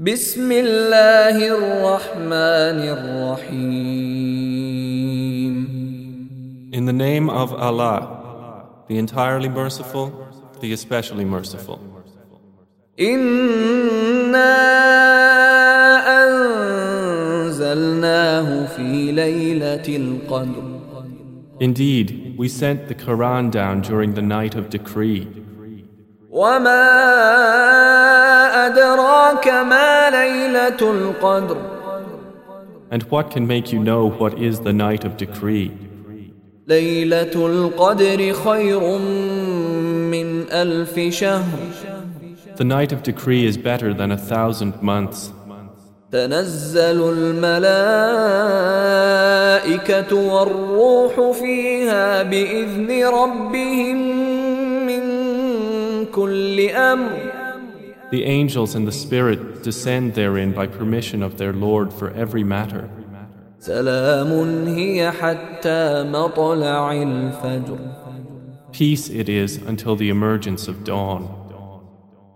بسم الله الرحمن الرحيم In the name of Allah, the entirely merciful, the especially merciful. إنا أنزلناه في ليلة القدر Indeed, we sent the Quran down during the night of decree. وما أدراك ما ليلة القدر And what can make you know what is the night of decree? ليلة القدر خير من ألف شهر The night of decree is better than a thousand months. تنزل الملائكة والروح فيها بإذن ربهم من كل أمر The angels and the Spirit descend therein by permission of their Lord for every matter. سلام هي حتى مطلع الفجر Peace it is until the emergence of dawn.